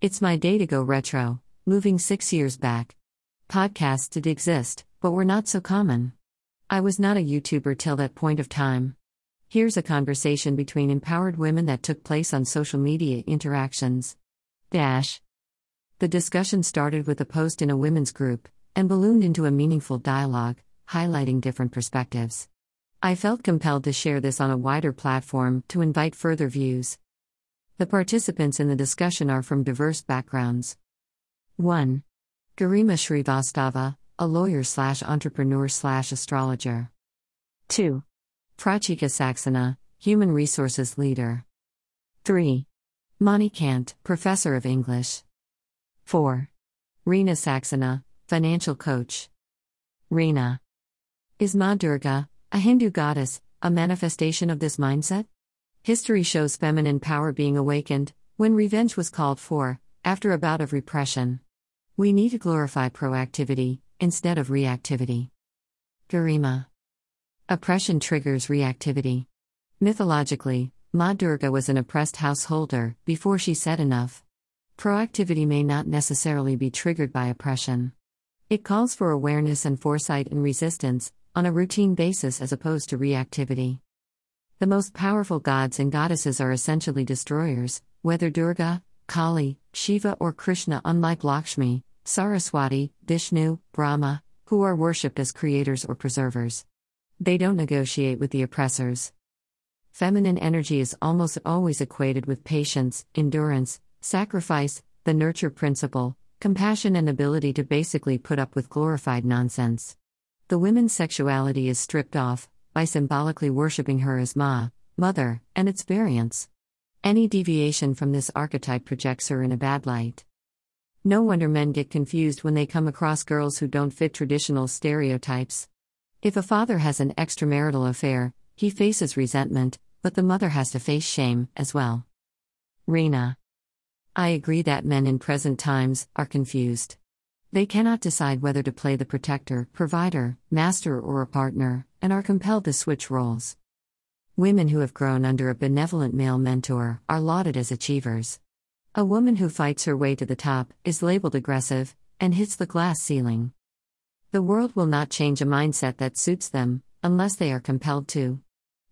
It's my day to go retro, moving six years back. Podcasts did exist, but were not so common. I was not a YouTuber till that point of time. Here's a conversation between empowered women that took place on social media interactions. Dash. The discussion started with a post in a women's group and ballooned into a meaningful dialogue, highlighting different perspectives. I felt compelled to share this on a wider platform to invite further views. The participants in the discussion are from diverse backgrounds. 1. Garima Shrivastava, a lawyer slash entrepreneur slash astrologer. 2. Prachika Saxena, human resources leader. 3. Mani Kant, professor of English. 4. Reena Saxena, financial coach. Reena. Is Ma Durga, a Hindu goddess, a manifestation of this mindset? History shows feminine power being awakened when revenge was called for, after a bout of repression. We need to glorify proactivity instead of reactivity. Garima. Oppression triggers reactivity. Mythologically, Ma Durga was an oppressed householder before she said enough. Proactivity may not necessarily be triggered by oppression. It calls for awareness and foresight and resistance, on a routine basis as opposed to reactivity. The most powerful gods and goddesses are essentially destroyers, whether Durga, Kali, Shiva, or Krishna, unlike Lakshmi, Saraswati, Vishnu, Brahma, who are worshipped as creators or preservers. They don't negotiate with the oppressors. Feminine energy is almost always equated with patience, endurance, sacrifice, the nurture principle, compassion, and ability to basically put up with glorified nonsense. The women's sexuality is stripped off, by symbolically worshipping her as Ma, mother, and its variants. Any deviation from this archetype projects her in a bad light. No wonder men get confused when they come across girls who don't fit traditional stereotypes. If a father has an extramarital affair, he faces resentment, but the mother has to face shame as well. Reena. I agree that men in present times are confused. They cannot decide whether to play the protector, provider, master, or a partner, and are compelled to switch roles. Women who have grown under a benevolent male mentor are lauded as achievers. A woman who fights her way to the top is labeled aggressive and hits the glass ceiling. The world will not change a mindset that suits them, unless they are compelled to.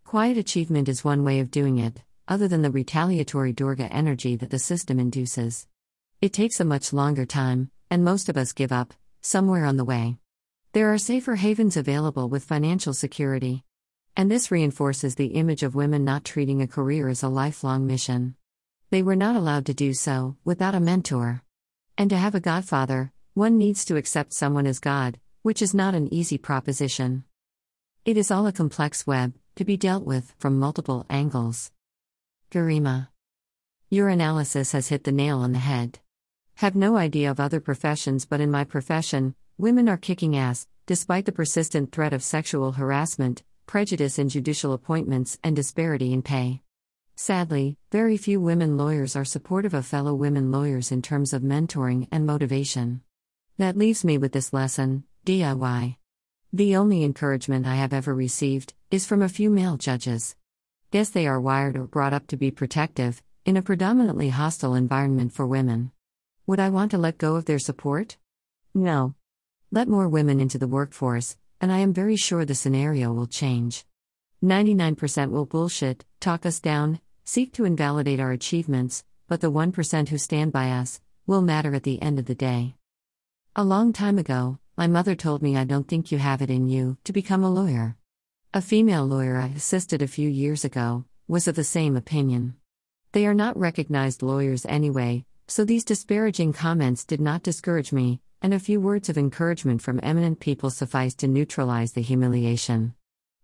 Quiet achievement is one way of doing it, other than the retaliatory Durga energy that the system induces. It takes a much longer time, and most of us give up, somewhere on the way. There are safer havens available with financial security. And this reinforces the image of women not treating a career as a lifelong mission. They were not allowed to do so without a mentor. And to have a godfather, one needs to accept someone as God, which is not an easy proposition. It is all a complex web, to be dealt with from multiple angles. Garima. Your analysis has hit the nail on the head. Have no idea of other professions, but in my profession, women are kicking ass, despite the persistent threat of sexual harassment, prejudice in judicial appointments, and disparity in pay. Sadly, very few women lawyers are supportive of fellow women lawyers in terms of mentoring and motivation. That leaves me with this lesson DIY. The only encouragement I have ever received is from a few male judges. Guess they are wired or brought up to be protective, in a predominantly hostile environment for women. Would I want to let go of their support? No. Let more women into the workforce, and I am very sure the scenario will change. 99% will bullshit, talk us down, seek to invalidate our achievements, but the 1% who stand by us will matter at the end of the day. A long time ago, my mother told me I don't think you have it in you to become a lawyer. A female lawyer I assisted a few years ago was of the same opinion. They are not recognized lawyers anyway, so these disparaging comments did not discourage me, and a few words of encouragement from eminent people sufficed to neutralize the humiliation.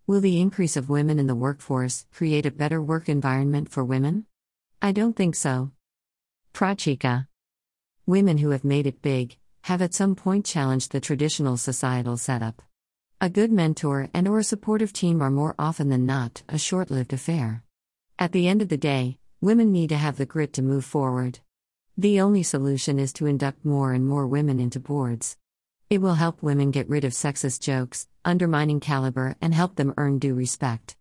Will the increase of women in the workforce create a better work environment for women? I don't think so. Prachika. Women who have made it big have at some point challenged the traditional societal setup. A good mentor and or a supportive team are more often than not a short-lived affair. At the end of the day, women need to have the grit to move forward. The only solution is to induct more and more women into boards. It will help women get rid of sexist jokes, undermining caliber, and help them earn due respect.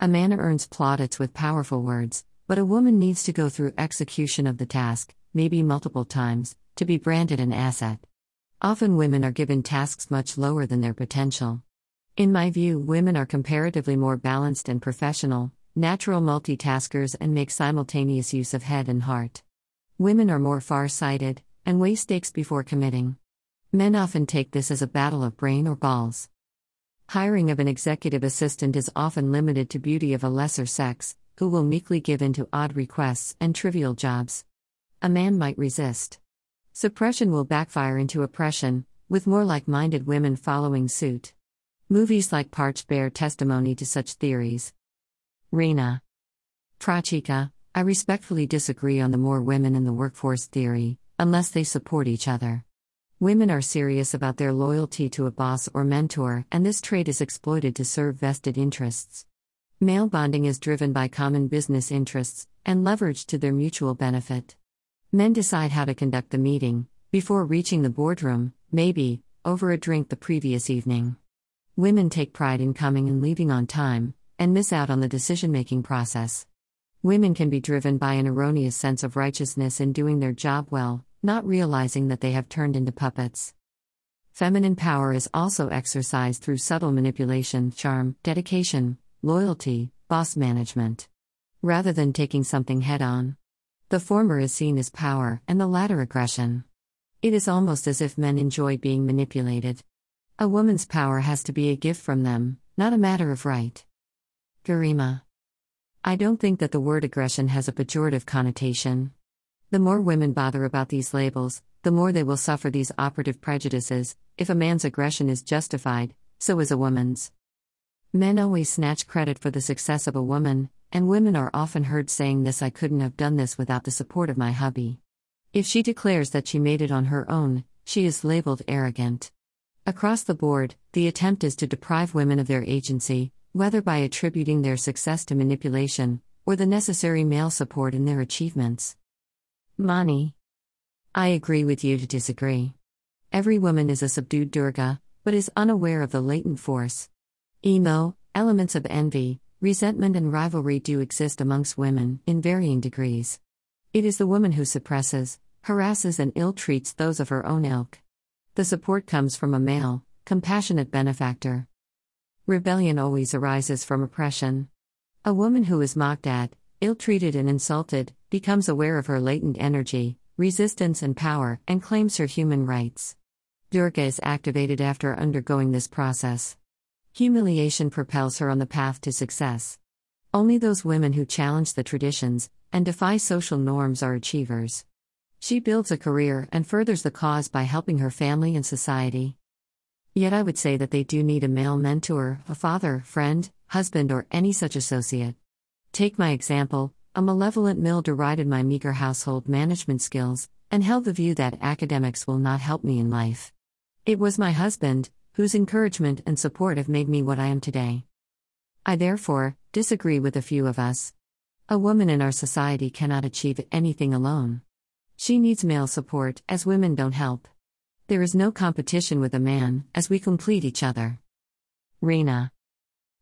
A man earns plaudits with powerful words, but a woman needs to go through execution of the task, maybe multiple times, to be branded an asset. Often women are given tasks much lower than their potential. In my view, women are comparatively more balanced and professional, natural multitaskers, and make simultaneous use of head and heart. Women are more far sighted and weigh stakes before committing. Men often take this as a battle of brain or balls. Hiring of an executive assistant is often limited to beauty of a lesser sex, who will meekly give in to odd requests and trivial jobs. A man might resist. Suppression will backfire into oppression, with more like minded women following suit. Movies like Parched bear testimony to such theories. Reena. Prachika, I respectfully disagree on the more women in the workforce theory, unless they support each other. Women are serious about their loyalty to a boss or mentor, and this trait is exploited to serve vested interests. Male bonding is driven by common business interests and leveraged to their mutual benefit. Men decide how to conduct the meeting, before reaching the boardroom, maybe, over a drink the previous evening. Women take pride in coming and leaving on time, and miss out on the decision making process. Women can be driven by an erroneous sense of righteousness in doing their job well, not realizing that they have turned into puppets. Feminine power is also exercised through subtle manipulation, charm, dedication, loyalty, boss management. Rather than taking something head on. The former is seen as power, and the latter aggression. It is almost as if men enjoy being manipulated. A woman's power has to be a gift from them, not a matter of right. Garima. I don't think that the word aggression has a pejorative connotation. The more women bother about these labels, the more they will suffer these operative prejudices. If a man's aggression is justified, so is a woman's. Men always snatch credit for the success of a woman, and women are often heard saying this I couldn't have done this without the support of my hubby. If she declares that she made it on her own, she is labeled arrogant. Across the board, the attempt is to deprive women of their agency, whether by attributing their success to manipulation, or the necessary male support in their achievements. Mani. I agree with you to disagree. Every woman is a subdued Durga, but is unaware of the latent force. Emo, elements of envy, resentment, and rivalry do exist amongst women, in varying degrees. It is the woman who suppresses, harasses, and ill treats those of her own ilk. The support comes from a male, compassionate benefactor. Rebellion always arises from oppression. A woman who is mocked at, ill treated, and insulted becomes aware of her latent energy, resistance, and power, and claims her human rights. Durga is activated after undergoing this process. Humiliation propels her on the path to success. Only those women who challenge the traditions and defy social norms are achievers. She builds a career and furthers the cause by helping her family and society. Yet I would say that they do need a male mentor, a father, friend, husband, or any such associate. Take my example a malevolent mill derided my meager household management skills, and held the view that academics will not help me in life. It was my husband, whose encouragement and support have made me what I am today. I therefore disagree with a few of us. A woman in our society cannot achieve anything alone. She needs male support, as women don't help. There is no competition with a man, as we complete each other. Reena.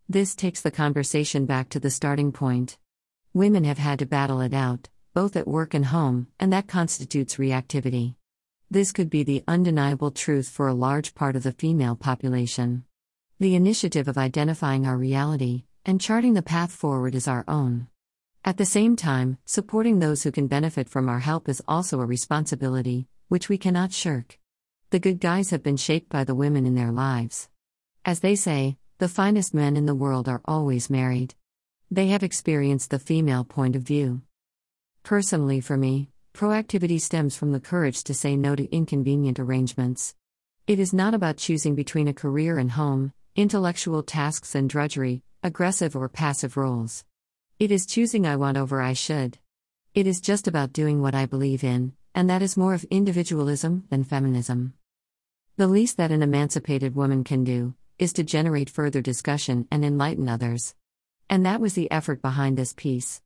This takes the conversation back to the starting point. Women have had to battle it out, both at work and home, and that constitutes reactivity. This could be the undeniable truth for a large part of the female population. The initiative of identifying our reality and charting the path forward is our own. At the same time, supporting those who can benefit from our help is also a responsibility, which we cannot shirk. The good guys have been shaped by the women in their lives. As they say, the finest men in the world are always married. They have experienced the female point of view. Personally, for me, proactivity stems from the courage to say no to inconvenient arrangements. It is not about choosing between a career and home, intellectual tasks and drudgery, aggressive or passive roles. It is choosing I want over I should. It is just about doing what I believe in, and that is more of individualism than feminism. The least that an emancipated woman can do is to generate further discussion and enlighten others. And that was the effort behind this piece.